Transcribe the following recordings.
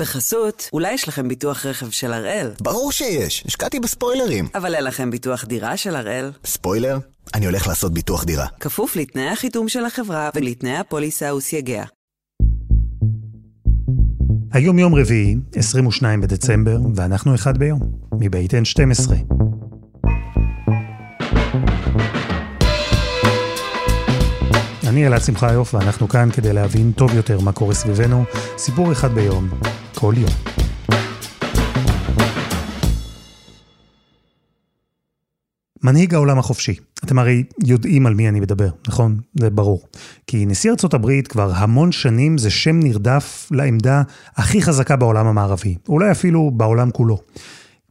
בחסות, אולי יש לכם ביטוח רכב של הראל. ברור שיש, השקעתי בספוילרים. אבל אין לכם ביטוח דירה של הראל. ספוילר? אני הולך לעשות ביטוח דירה. כפוף לתנאי החיתום של החברה ולתנאי הפוליסה וסייגיה. היום יום רביעי, 22 בדצמבר, ואנחנו אחד ביום, מבית N12. אני אלעד שמחיוף, ואנחנו כאן כדי להבין טוב יותר מה קורה סביבנו, סיפור אחד ביום, כל יום. מנהיג העולם החופשי. אתם הרי יודעים על מי אני מדבר, נכון? זה ברור. כי נשיא ארצות הברית כבר המון שנים זה שם נרדף לעמדה הכי חזקה בעולם המערבי, אולי אפילו בעולם כולו.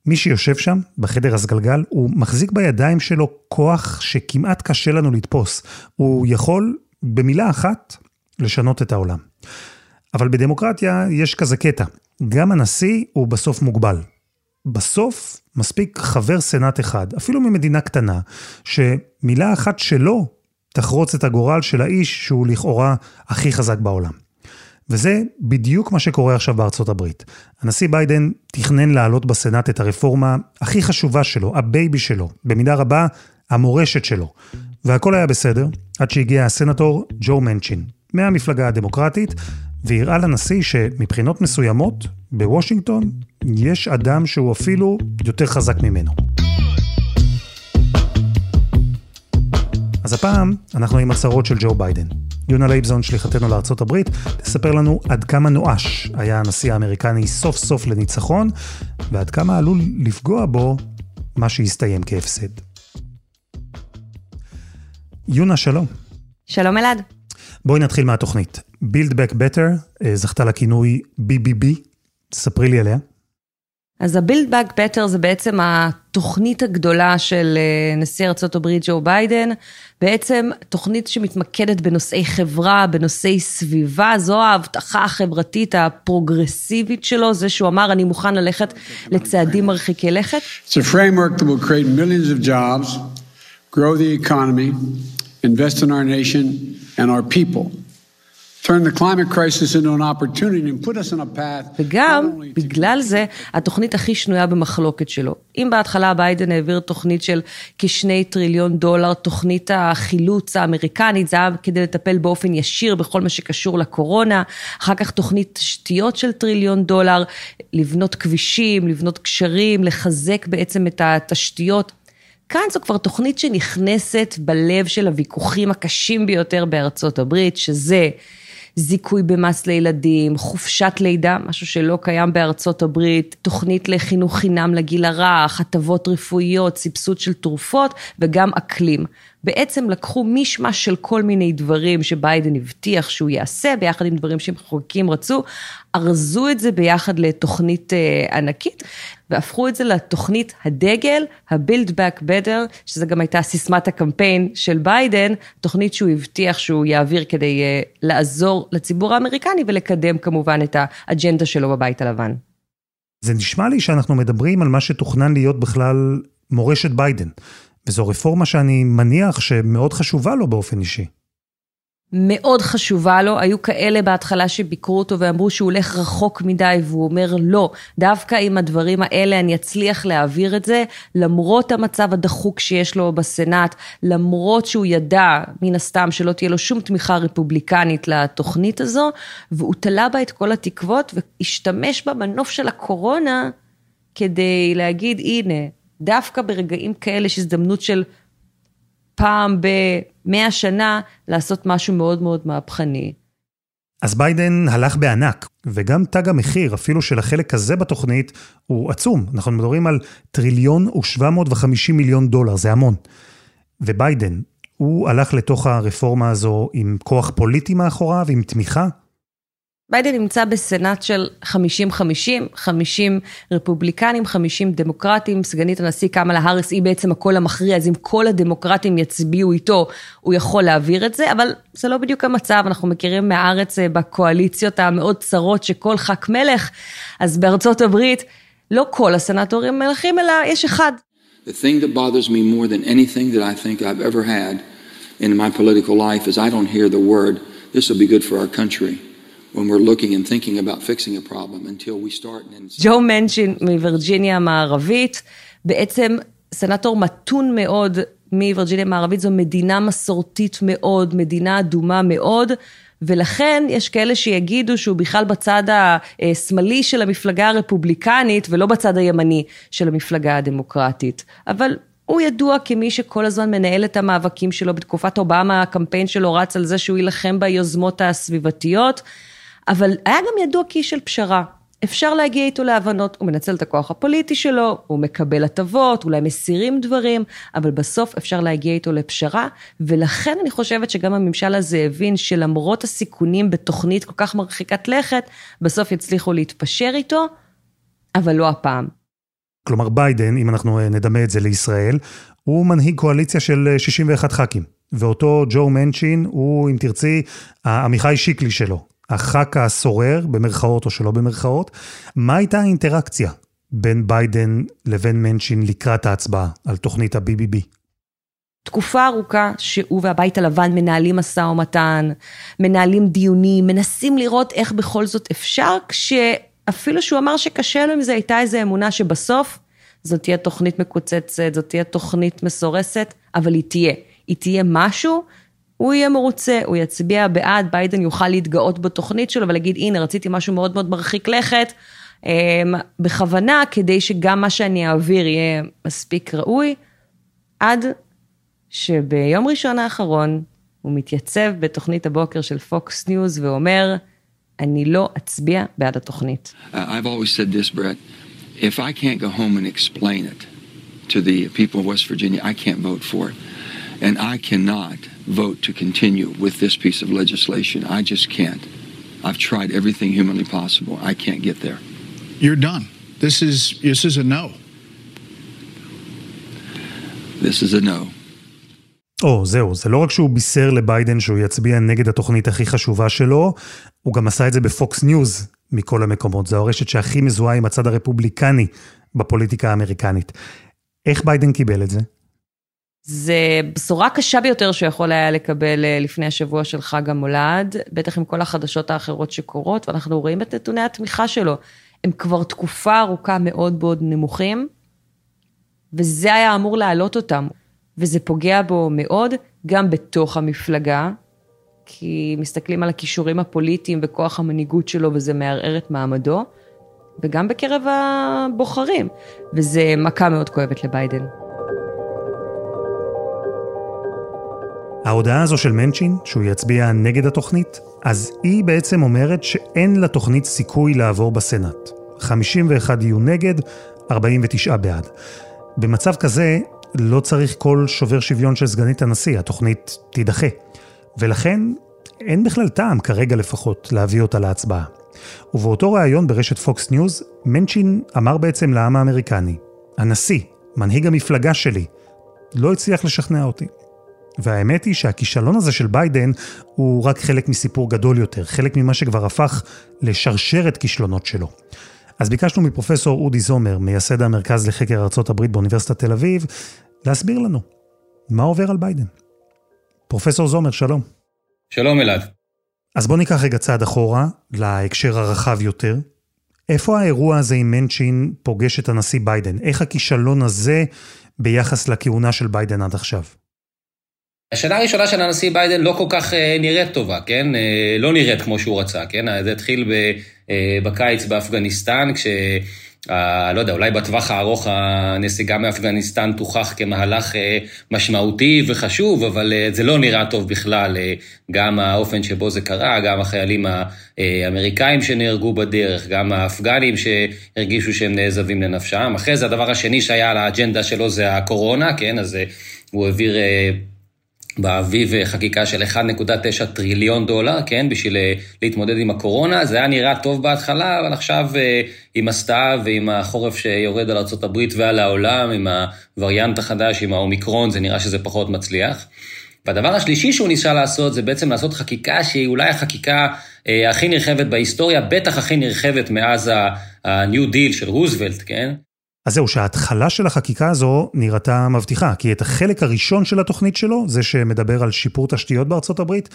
מי שיושב שם, בחדר הסגלגל, הוא מחזיק בידיים שלו כוח שכמעט קשה לנו לתפוס. הוא יכול, במילה אחת, לשנות את העולם. אבל בדמוקרטיה יש כזה קטע, גם הנשיא הוא בסוף מוגבל. בסוף מספיק חבר סנאט אחד, אפילו ממדינה קטנה, שמילה אחת שלו תחרוץ את הגורל של האיש שהוא לכאורה הכי חזק בעולם. וזה בדיוק מה שקורה עכשיו בארצות הברית. הנשיא ביידן תכנן להעלות בסנאט את הרפורמה הכי חשובה שלו, הבייבי שלו, במידה רבה המורשת שלו. והכל היה בסדר, עד שהגיע הסנטור ג'ו מנצ'ין, מהמפלגה הדמוקרטית, והראה לנשיא שמבחינות מסוימות, בוושינגטון, יש אדם שהוא אפילו יותר חזק ממנו. אז הפעם אנחנו עם הצרות של ג'ו ביידן. יונה לייבזון, שליחתנו הברית, תספר לנו עד כמה נואש היה הנשיא האמריקני סוף סוף לניצחון, ועד כמה עלול לפגוע בו מה שיסתיים כהפסד. יונה, שלום. שלום אלעד. בואי נתחיל מהתוכנית. Build Back Better זכתה לכינוי BBB, ספרי לי עליה. אז ה-Build Back Better זה בעצם התוכנית הגדולה של נשיא ארה"ב ג'ו ביידן, בעצם תוכנית שמתמקדת בנושאי חברה, בנושאי סביבה, זו ההבטחה החברתית הפרוגרסיבית שלו, זה שהוא אמר אני מוכן ללכת לצעדים מרחיקי לכת. It's a framework that will create millions of jobs, grow the economy, invest in our nation and our people. וגם, בגלל זה, התוכנית הכי שנויה במחלוקת שלו. אם בהתחלה ביידן העביר תוכנית של כשני טריליון דולר, תוכנית החילוץ האמריקנית, זה היה כדי לטפל באופן ישיר בכל מה שקשור לקורונה, אחר כך תוכנית תשתיות של טריליון דולר, לבנות כבישים, לבנות גשרים, לחזק בעצם את התשתיות. כאן זו כבר תוכנית שנכנסת בלב של הוויכוחים הקשים ביותר בארצות הברית, שזה זיכוי במס לילדים, חופשת לידה, משהו שלא קיים בארצות הברית, תוכנית לחינוך חינם לגיל הרך, הטבות רפואיות, סבסוד של תרופות וגם אקלים. בעצם לקחו מישמש של כל מיני דברים שביידן הבטיח שהוא יעשה, ביחד עם דברים שמחוקקים רצו, ארזו את זה ביחד לתוכנית אה, ענקית, והפכו את זה לתוכנית הדגל, ה-Build Back Better, שזה גם הייתה סיסמת הקמפיין של ביידן, תוכנית שהוא הבטיח שהוא יעביר כדי אה, לעזור לציבור האמריקני ולקדם כמובן את האג'נדה שלו בבית הלבן. זה נשמע לי שאנחנו מדברים על מה שתוכנן להיות בכלל מורשת ביידן. וזו רפורמה שאני מניח שמאוד חשובה לו באופן אישי. מאוד חשובה לו, היו כאלה בהתחלה שביקרו אותו ואמרו שהוא הולך רחוק מדי, והוא אומר לא, דווקא עם הדברים האלה אני אצליח להעביר את זה, למרות המצב הדחוק שיש לו בסנאט, למרות שהוא ידע, מן הסתם, שלא תהיה לו שום תמיכה רפובליקנית לתוכנית הזו, והוא תלה בה את כל התקוות והשתמש במנוף של הקורונה כדי להגיד, הנה, דווקא ברגעים כאלה יש הזדמנות של פעם במאה שנה לעשות משהו מאוד מאוד מהפכני. אז ביידן הלך בענק, וגם תג המחיר, אפילו של החלק הזה בתוכנית, הוא עצום. אנחנו מדברים על טריליון ושבע מאות וחמישים מיליון דולר, זה המון. וביידן, הוא הלך לתוך הרפורמה הזו עם כוח פוליטי מאחוריו, עם תמיכה? ביידן נמצא בסנאט של 50-50, 50 רפובליקנים, 50 דמוקרטים, סגנית הנשיא קמאלה האריס היא בעצם הקול המכריע, אז אם כל הדמוקרטים יצביעו איתו, הוא יכול להעביר את זה, אבל זה לא בדיוק המצב, אנחנו מכירים מהארץ אה, בקואליציות המאוד צרות שכל ח"כ מלך, אז בארצות הברית לא כל הסנאטורים מלכים, אלא יש אחד. The thing that bothers me more than anything that I think I've ever had in my political life is I don't hear the word, this will be good for our country. ג'ו מנצ'ין מווירג'יניה המערבית, בעצם סנטור מתון מאוד מווירג'יניה המערבית, זו מדינה מסורתית מאוד, מדינה אדומה מאוד, ולכן יש כאלה שיגידו שהוא בכלל בצד השמאלי של המפלגה הרפובליקנית ולא בצד הימני של המפלגה הדמוקרטית. אבל הוא ידוע כמי שכל הזמן מנהל את המאבקים שלו, בתקופת אובמה הקמפיין שלו רץ על זה שהוא יילחם ביוזמות הסביבתיות, אבל היה גם ידוע כאיש של פשרה. אפשר להגיע איתו להבנות, הוא מנצל את הכוח הפוליטי שלו, הוא מקבל הטבות, אולי מסירים דברים, אבל בסוף אפשר להגיע איתו לפשרה, ולכן אני חושבת שגם הממשל הזה הבין שלמרות הסיכונים בתוכנית כל כך מרחיקת לכת, בסוף יצליחו להתפשר איתו, אבל לא הפעם. כלומר ביידן, אם אנחנו אה, נדמה את זה לישראל, הוא מנהיג קואליציה של 61 אה, ח"כים. ואותו ג'ו מנצ'ין הוא, אם תרצי, עמיחי שיקלי שלו. הח"כ הסורר, במרכאות או שלא במרכאות. מה הייתה האינטראקציה בין ביידן לבין מנצ'ין לקראת ההצבעה על תוכנית ה-BBB? תקופה ארוכה שהוא והבית הלבן מנהלים משא ומתן, מנהלים דיונים, מנסים לראות איך בכל זאת אפשר, כשאפילו שהוא אמר שקשה לו עם זה, הייתה איזו אמונה שבסוף זאת תהיה תוכנית מקוצצת, זאת תהיה תוכנית מסורסת, אבל היא תהיה. היא תהיה משהו הוא יהיה מרוצה, הוא יצביע בעד, ביידן יוכל להתגאות בתוכנית שלו ולהגיד, הנה, רציתי משהו מאוד מאוד מרחיק לכת, אמ, בכוונה, כדי שגם מה שאני אעביר יהיה מספיק ראוי, עד שביום ראשון האחרון הוא מתייצב בתוכנית הבוקר של פוקס ניוז ואומר, אני לא אצביע בעד התוכנית. Uh, I've if I can't go home and explain it to the people of West Virginia, I can't vote for it. And I cannot vote to continue with this piece of legislation. I just can't. I've tried everything humanly possible. I can't get there. You're done. This is this is a no. This is a no. או, oh, זהו, זה לא רק שהוא בישר לביידן שהוא יצביע נגד התוכנית הכי חשובה שלו, הוא גם עשה את זה בפוקס ניוז מכל המקומות. זו הרשת שהכי מזוהה עם הצד הרפובליקני בפוליטיקה האמריקנית. איך ביידן קיבל את זה? זה בשורה קשה ביותר שהוא יכול היה לקבל אה, לפני השבוע של חג המולד, בטח עם כל החדשות האחרות שקורות, ואנחנו רואים את נתוני התמיכה שלו. הם כבר תקופה ארוכה מאוד מאוד נמוכים, וזה היה אמור להעלות אותם. וזה פוגע בו מאוד, גם בתוך המפלגה, כי מסתכלים על הכישורים הפוליטיים וכוח המנהיגות שלו, וזה מערער את מעמדו, וגם בקרב הבוחרים, וזה מכה מאוד כואבת לביידן. ההודעה הזו של מנצ'ין, שהוא יצביע נגד התוכנית, אז היא בעצם אומרת שאין לתוכנית סיכוי לעבור בסנאט. 51 יהיו נגד, 49 בעד. במצב כזה, לא צריך כל שובר שוויון של סגנית הנשיא, התוכנית תידחה. ולכן, אין בכלל טעם, כרגע לפחות, להביא אותה להצבעה. ובאותו ראיון ברשת פוקס ניוז, מנצ'ין אמר בעצם לעם האמריקני, הנשיא, מנהיג המפלגה שלי, לא הצליח לשכנע אותי. והאמת היא שהכישלון הזה של ביידן הוא רק חלק מסיפור גדול יותר, חלק ממה שכבר הפך לשרשרת כישלונות שלו. אז ביקשנו מפרופסור אודי זומר, מייסד המרכז לחקר ארה"ב באוניברסיטת תל אביב, להסביר לנו מה עובר על ביידן. פרופסור זומר, שלום. שלום אלעד. אז בואו ניקח רגע צעד אחורה, להקשר הרחב יותר. איפה האירוע הזה עם מנצ'ין פוגש את הנשיא ביידן? איך הכישלון הזה ביחס לכהונה של ביידן עד עכשיו? השנה הראשונה של הנשיא ביידן לא כל כך אה, נראית טובה, כן? אה, לא נראית כמו שהוא רצה, כן? זה התחיל אה, בקיץ באפגניסטן, כש... לא יודע, אולי בטווח הארוך הנסיגה מאפגניסטן תוכח כמהלך משמעותי וחשוב, אבל זה לא נראה טוב בכלל, גם האופן שבו זה קרה, גם החיילים האמריקאים שנהרגו בדרך, גם האפגנים שהרגישו שהם נעזבים לנפשם. אחרי זה הדבר השני שהיה על האג'נדה שלו זה הקורונה, כן? אז הוא העביר באביב אה, חקיקה של 1.9 טריליון דולר, כן, בשביל אה, להתמודד עם הקורונה. זה היה נראה טוב בהתחלה, אבל עכשיו אה, עם הסתיו ועם החורף שיורד על ארה"ב ועל העולם, עם הווריאנט החדש, עם האומיקרון, זה נראה שזה פחות מצליח. והדבר השלישי שהוא ניסה לעשות, זה בעצם לעשות חקיקה שהיא אולי החקיקה הכי נרחבת בהיסטוריה, בטח הכי נרחבת מאז ה-New Deal של רוזוולט, כן? אז זהו, שההתחלה של החקיקה הזו נראתה מבטיחה, כי את החלק הראשון של התוכנית שלו, זה שמדבר על שיפור תשתיות בארצות הברית,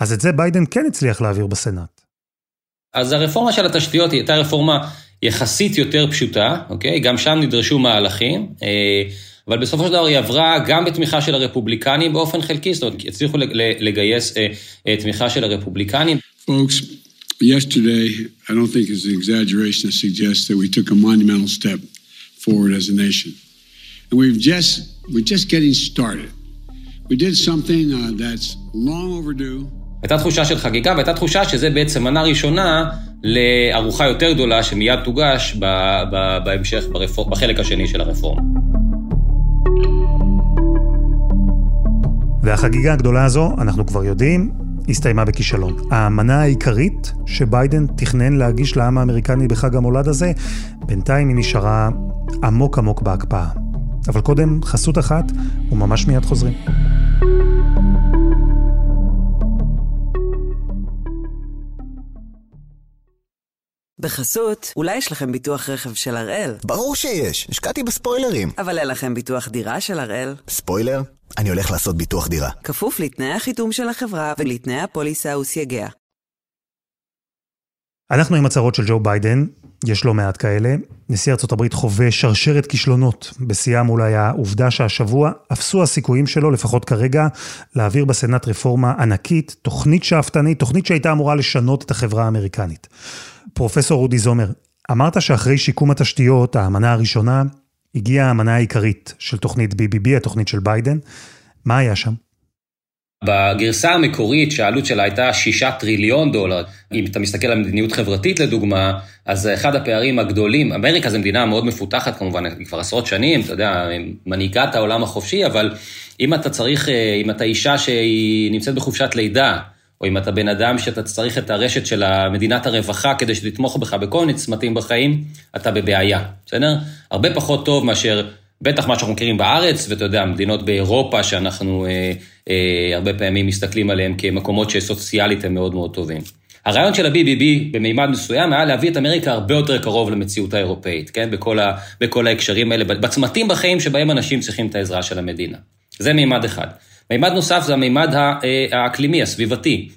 אז את זה ביידן כן הצליח להעביר בסנאט. אז הרפורמה של התשתיות היא הייתה רפורמה יחסית יותר פשוטה, אוקיי? גם שם נדרשו מהלכים, אבל בסופו של דבר היא עברה גם בתמיכה של הרפובליקנים באופן חלקי, זאת אומרת, הצליחו לגייס תמיכה של הרפובליקנים. Folks, yesterday, I don't think it's an exaggeration to suggest that we took a monumental step forward as a nation. And we've just, we're just getting started. We did something uh, that's long overdue. הייתה תחושה של חגיגה, והייתה תחושה שזה בעצם מנה ראשונה לארוחה יותר גדולה שמיד תוגש בהמשך, ברפור... בחלק השני של הרפורמה. והחגיגה הגדולה הזו, אנחנו כבר יודעים, הסתיימה בכישלון. האמנה העיקרית שביידן תכנן להגיש לעם האמריקני בחג המולד הזה, בינתיים היא נשארה עמוק עמוק בהקפאה. אבל קודם, חסות אחת, וממש מיד חוזרים. בחסות, אולי יש לכם ביטוח רכב של הראל? ברור שיש, השקעתי בספוילרים. אבל אין לכם ביטוח דירה של הראל? ספוילר? אני הולך לעשות ביטוח דירה. כפוף לתנאי החיתום של החברה ולתנאי הפוליסה וסייגיה. אנחנו עם הצהרות של ג'ו ביידן, יש לא מעט כאלה. נשיא ארצות הברית חווה שרשרת כישלונות. בשיאם אולי העובדה שהשבוע אפסו הסיכויים שלו, לפחות כרגע, להעביר בסנאט רפורמה ענקית, תוכנית שאפתנית, תוכנית שהייתה אמורה לשנות את החברה האמריקנית. פרופסור אודי זומר, אמרת שאחרי שיקום התשתיות, האמנה הראשונה, הגיעה האמנה העיקרית של תוכנית BBB, התוכנית של ביידן. מה היה שם? בגרסה המקורית, שהעלות שלה הייתה שישה טריליון דולר, אם אתה מסתכל על מדיניות חברתית לדוגמה, אז אחד הפערים הגדולים, אמריקה זו מדינה מאוד מפותחת כמובן, היא כבר עשרות שנים, אתה יודע, מנהיגת העולם החופשי, אבל אם אתה צריך, אם אתה אישה שהיא נמצאת בחופשת לידה, או אם אתה בן אדם שאתה צריך את הרשת של מדינת הרווחה כדי שתתמוך בך בכל מיני צמתים בחיים, אתה בבעיה, בסדר? הרבה פחות טוב מאשר, בטח מה שאנחנו מכירים בארץ, ואתה יודע, מדינות באירופה שאנחנו אה, אה, הרבה פעמים מסתכלים עליהן כמקומות שסוציאלית הם מאוד מאוד טובים. הרעיון של ה-BBB במימד מסוים היה להביא את אמריקה הרבה יותר קרוב למציאות האירופאית, כן? בכל, ה, בכל ההקשרים האלה, בצמתים בחיים שבהם אנשים צריכים את העזרה של המדינה. זה מימד אחד. מימד נוסף זה המימד האקלימי, הסביבתי.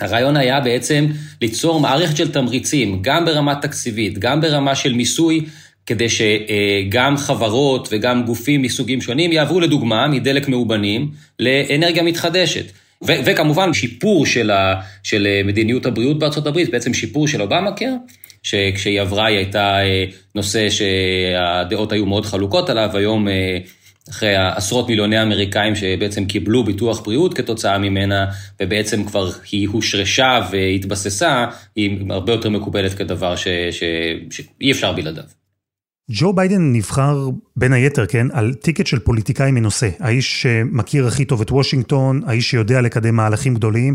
הרעיון היה בעצם ליצור מערכת של תמריצים, גם ברמה תקציבית, גם ברמה של מיסוי, כדי שגם חברות וגם גופים מסוגים שונים יעברו לדוגמה מדלק מאובנים לאנרגיה מתחדשת. ו- וכמובן שיפור של, ה- של מדיניות הבריאות בארצות הברית, בעצם שיפור של אובמה קר, שכשהיא עברה היא הייתה נושא שהדעות היו מאוד חלוקות עליו, היום אחרי עשרות מיליוני אמריקאים שבעצם קיבלו ביטוח בריאות כתוצאה ממנה, ובעצם כבר היא הושרשה והתבססה, היא הרבה יותר מקובלת כדבר ש, ש, שאי אפשר בלעדיו. ג'ו ביידן נבחר בין היתר, כן, על טיקט של פוליטיקאי מנוסה. האיש שמכיר הכי טוב את וושינגטון, האיש שיודע לקדם מהלכים גדולים,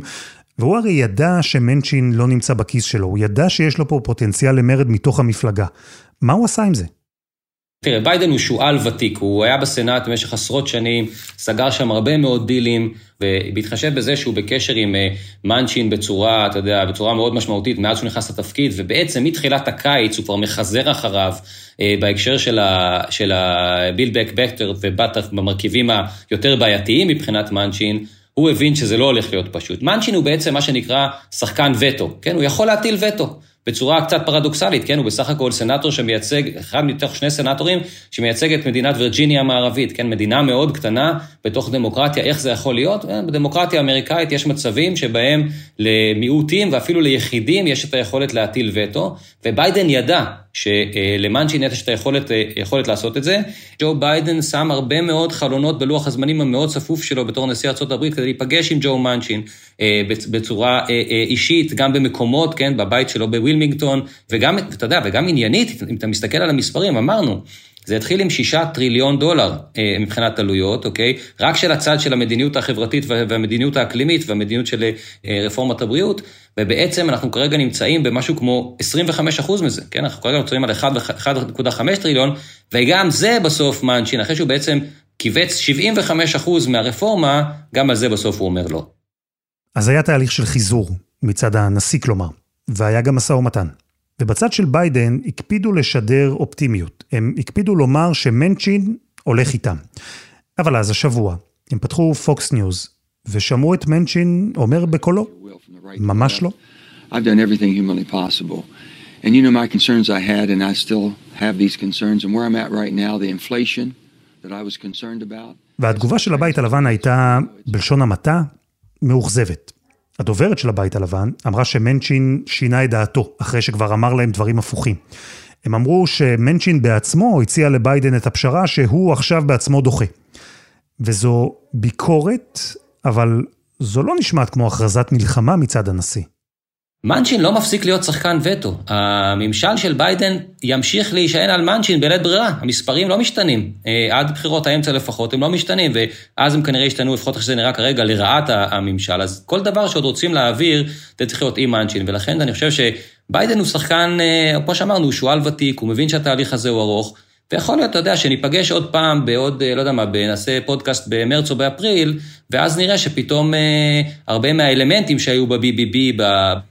והוא הרי ידע שמנצ'ין לא נמצא בכיס שלו, הוא ידע שיש לו פה פוטנציאל למרד מתוך המפלגה. מה הוא עשה עם זה? תראה, ביידן הוא שועל ותיק, הוא היה בסנאט במשך עשרות שנים, סגר שם הרבה מאוד דילים, ובהתחשב בזה שהוא בקשר עם מנצ'ין בצורה, אתה יודע, בצורה מאוד משמעותית מאז שהוא נכנס לתפקיד, ובעצם מתחילת הקיץ הוא כבר מחזר אחריו בהקשר של הביל בק בקטר ובטח במרכיבים היותר בעייתיים מבחינת מנצ'ין, הוא הבין שזה לא הולך להיות פשוט. מנצ'ין הוא בעצם מה שנקרא שחקן וטו, כן? הוא יכול להטיל וטו. בצורה קצת פרדוקסלית, כן, הוא בסך הכל סנאטור שמייצג, אחד מתוך שני סנאטורים שמייצג את מדינת וירג'יניה המערבית, כן, מדינה מאוד קטנה בתוך דמוקרטיה, איך זה יכול להיות? בדמוקרטיה האמריקאית יש מצבים שבהם למיעוטים ואפילו ליחידים יש את היכולת להטיל וטו, וביידן ידע שלמאנצ'ין יש את היכולת, היכולת לעשות את זה. ג'ו ביידן שם הרבה מאוד חלונות בלוח הזמנים המאוד צפוף שלו בתור נשיא ארה"ב כדי להיפגש עם ג'ו מאנצ'ין בצורה אישית, גם במקומות, כן, בבית שלו בווילמינגטון, וגם, אתה יודע, וגם עניינית, אם אתה מסתכל על המספרים, אמרנו, זה התחיל עם שישה טריליון דולר אה, מבחינת עלויות, אוקיי? רק של הצד של המדיניות החברתית והמדיניות האקלימית והמדיניות של אה, רפורמת הבריאות, ובעצם אנחנו כרגע נמצאים במשהו כמו 25 אחוז מזה, כן? אנחנו כרגע נמצאים על 1.5 טריליון, וגם זה בסוף מאנצ'ין, אחרי שהוא בעצם כיווץ 75 אחוז מהרפורמה, גם על זה בסוף הוא אומר לא. אז היה תהליך של חיזור, מצד הנשיא כלומר, והיה גם משא ומתן. ובצד של ביידן הקפידו לשדר אופטימיות. הם הקפידו לומר שמנצ'ין הולך איתם. אבל אז השבוע, הם פתחו פוקס ניוז, ושמעו את מנצ'ין אומר בקולו, ממש לא. I've done everything humanly possible. And you know my concerns I had, and I still have these concerns. And where I'm at right now, the inflation that I was concerned about. והתגובה של הבית הלבן הייתה, בלשון המעטה, מאוכזבת. הדוברת של הבית הלבן אמרה שמנצ'ין שינה את דעתו, אחרי שכבר אמר להם דברים הפוכים. הם אמרו שמנצ'ין בעצמו הציע לביידן את הפשרה שהוא עכשיו בעצמו דוחה. וזו ביקורת, אבל זו לא נשמעת כמו הכרזת מלחמה מצד הנשיא. מנצ'ין לא מפסיק להיות שחקן וטו. הממשל של ביידן ימשיך להישען על מנצ'ין בלית ברירה. המספרים לא משתנים. אה, עד בחירות האמצע לפחות הם לא משתנים, ואז הם כנראה ישתנו, לפחות איך שזה נראה כרגע, לרעת הממשל. אז כל דבר שעוד רוצים להעביר, זה צריך להיות עם מנצ'ין. ולכן אני חושב שביידן הוא שחקן, אה, כמו שאמרנו, הוא שועל ותיק, הוא מבין שהתהליך הזה הוא ארוך. ויכול להיות, אתה יודע, שניפגש עוד פעם בעוד, אה, לא יודע מה, נעשה פודקאסט במרץ או באפריל, ואז נראה שפתאום אה, הרבה מהאלמנטים שהיו ב-BBB, ב,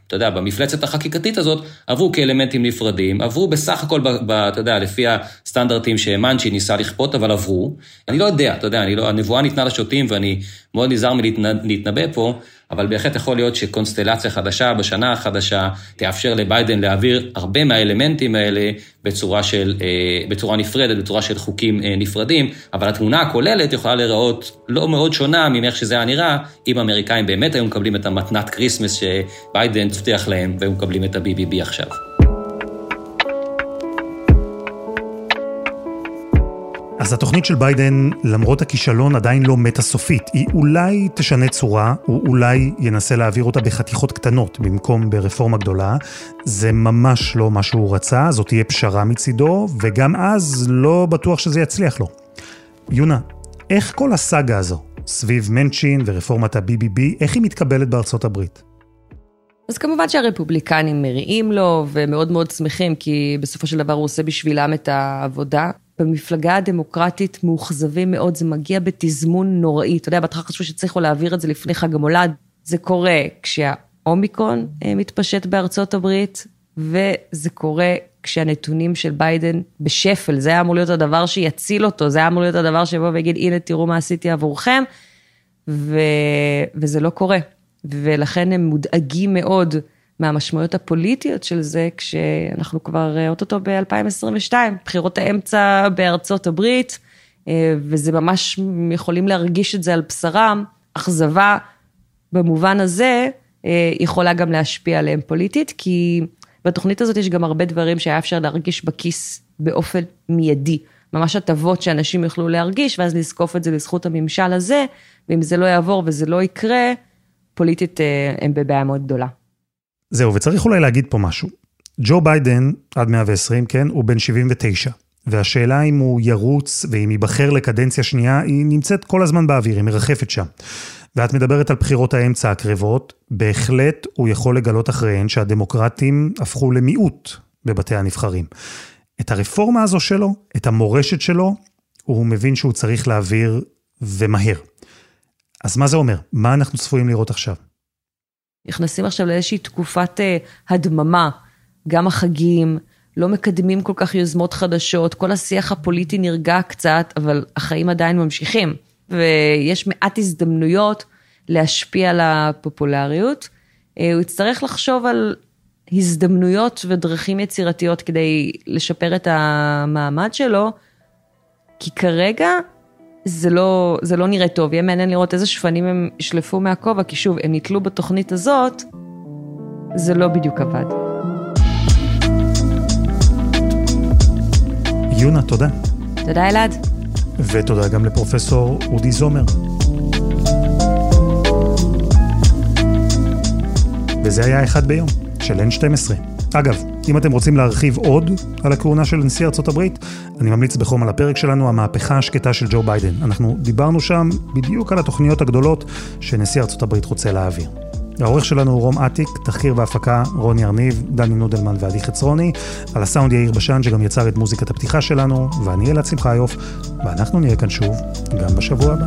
אתה יודע, במפלצת החקיקתית הזאת, עברו כאלמנטים נפרדים, עברו בסך הכל, ב, ב, אתה יודע, לפי הסטנדרטים שמאנצ'י ניסה לכפות, אבל עברו. אני לא יודע, אתה יודע, לא, הנבואה ניתנה לשוטים, ואני מאוד נזהר מלהתנבא פה, אבל בהחלט יכול להיות שקונסטלציה חדשה בשנה החדשה תאפשר לביידן להעביר הרבה מהאלמנטים האלה בצורה, של, אה, בצורה נפרדת, בצורה של חוקים אה, נפרדים, אבל התמונה הכוללת יכולה להיראות לא מאוד שונה מאיך שזה היה נראה, אם האמריקאים באמת היו מקבלים את המתנת כריסמס שביידן הבטיח להם, והיו מקבלים את ה-BBB עכשיו. אז התוכנית של ביידן, למרות הכישלון, עדיין לא מתה סופית. היא אולי תשנה צורה, הוא אולי ינסה להעביר אותה בחתיכות קטנות במקום ברפורמה גדולה. זה ממש לא מה שהוא רצה, זאת תהיה פשרה מצידו, וגם אז לא בטוח שזה יצליח לו. יונה, איך כל הסאגה הזו, סביב מנצ'ין ורפורמת ה-BBB, איך היא מתקבלת בארצות הברית? אז כמובן שהרפובליקנים מריעים לו ומאוד מאוד שמחים, כי בסופו של דבר הוא עושה בשבילם את העבודה. במפלגה הדמוקרטית מאוכזבים מאוד, זה מגיע בתזמון נוראי. אתה יודע, בהתחלה חשבו שצריכו להעביר את זה לפני חג המולד. זה קורה כשהאומיקרון אה, מתפשט בארצות הברית, וזה קורה כשהנתונים של ביידן בשפל. זה היה אמור להיות הדבר שיציל אותו, זה היה אמור להיות הדבר שיבוא ויגיד, הנה, תראו מה עשיתי עבורכם, ו... וזה לא קורה. ולכן הם מודאגים מאוד מהמשמעויות הפוליטיות של זה, כשאנחנו כבר אה, אוטוטו ב-2022, בחירות האמצע בארצות הברית, אה, וזה ממש, יכולים להרגיש את זה על בשרם, אכזבה במובן הזה, אה, יכולה גם להשפיע עליהם פוליטית, כי בתוכנית הזאת יש גם הרבה דברים שהיה אפשר להרגיש בכיס באופן מיידי. ממש הטבות שאנשים יוכלו להרגיש, ואז לזקוף את זה לזכות הממשל הזה, ואם זה לא יעבור וזה לא יקרה, פוליטית הם בבעיה מאוד גדולה. זהו, וצריך אולי להגיד פה משהו. ג'ו ביידן, עד 120, כן, הוא בן 79. והשאלה אם הוא ירוץ ואם ייבחר לקדנציה שנייה, היא נמצאת כל הזמן באוויר, היא מרחפת שם. ואת מדברת על בחירות האמצע הקרבות, בהחלט הוא יכול לגלות אחריהן שהדמוקרטים הפכו למיעוט בבתי הנבחרים. את הרפורמה הזו שלו, את המורשת שלו, הוא מבין שהוא צריך להעביר ומהר. אז מה זה אומר? מה אנחנו צפויים לראות עכשיו? נכנסים עכשיו לאיזושהי תקופת אה, הדממה, גם החגים, לא מקדמים כל כך יוזמות חדשות, כל השיח הפוליטי נרגע קצת, אבל החיים עדיין ממשיכים. ויש מעט הזדמנויות להשפיע על הפופולריות. אה, הוא יצטרך לחשוב על הזדמנויות ודרכים יצירתיות כדי לשפר את המעמד שלו, כי כרגע זה לא, זה לא נראה טוב, יהיה מעניין לראות איזה שפנים הם ישלפו מהכובע, כי שוב, הם נתלו בתוכנית הזאת, זה לא בדיוק עבד. יונה, תודה. תודה אלעד. ותודה גם לפרופסור אודי זומר. וזה היה אחד ביום, של N12. אגב, אם אתם רוצים להרחיב עוד על הכהונה של נשיא ארצות הברית, אני ממליץ בחום על הפרק שלנו, המהפכה השקטה של ג'ו ביידן. אנחנו דיברנו שם בדיוק על התוכניות הגדולות שנשיא ארצות הברית רוצה להעביר. העורך שלנו הוא רום אטיק, תחקיר והפקה רוני ארניב, דני נודלמן ועדי חצרוני, על הסאונד יאיר בשן שגם יצר את מוזיקת הפתיחה שלנו, ואני אלעד שמחיוף, ואנחנו נהיה כאן שוב גם בשבוע הבא.